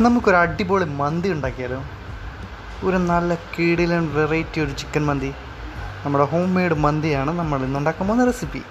നമുക്കൊരു അടിപൊളി മന്തി ഉണ്ടാക്കിയാലോ? ഒരു നല്ല കീടിലൻ വെറൈറ്റി ഒരു ചിക്കൻ മന്തി. നമ്മുടെ ഹോം മെയ്ഡ് മന്തിയാണ് നമ്മൾ ഇന്ന് ഉണ്ടാക്കാൻ പോകുന്ന റെസിപ്പി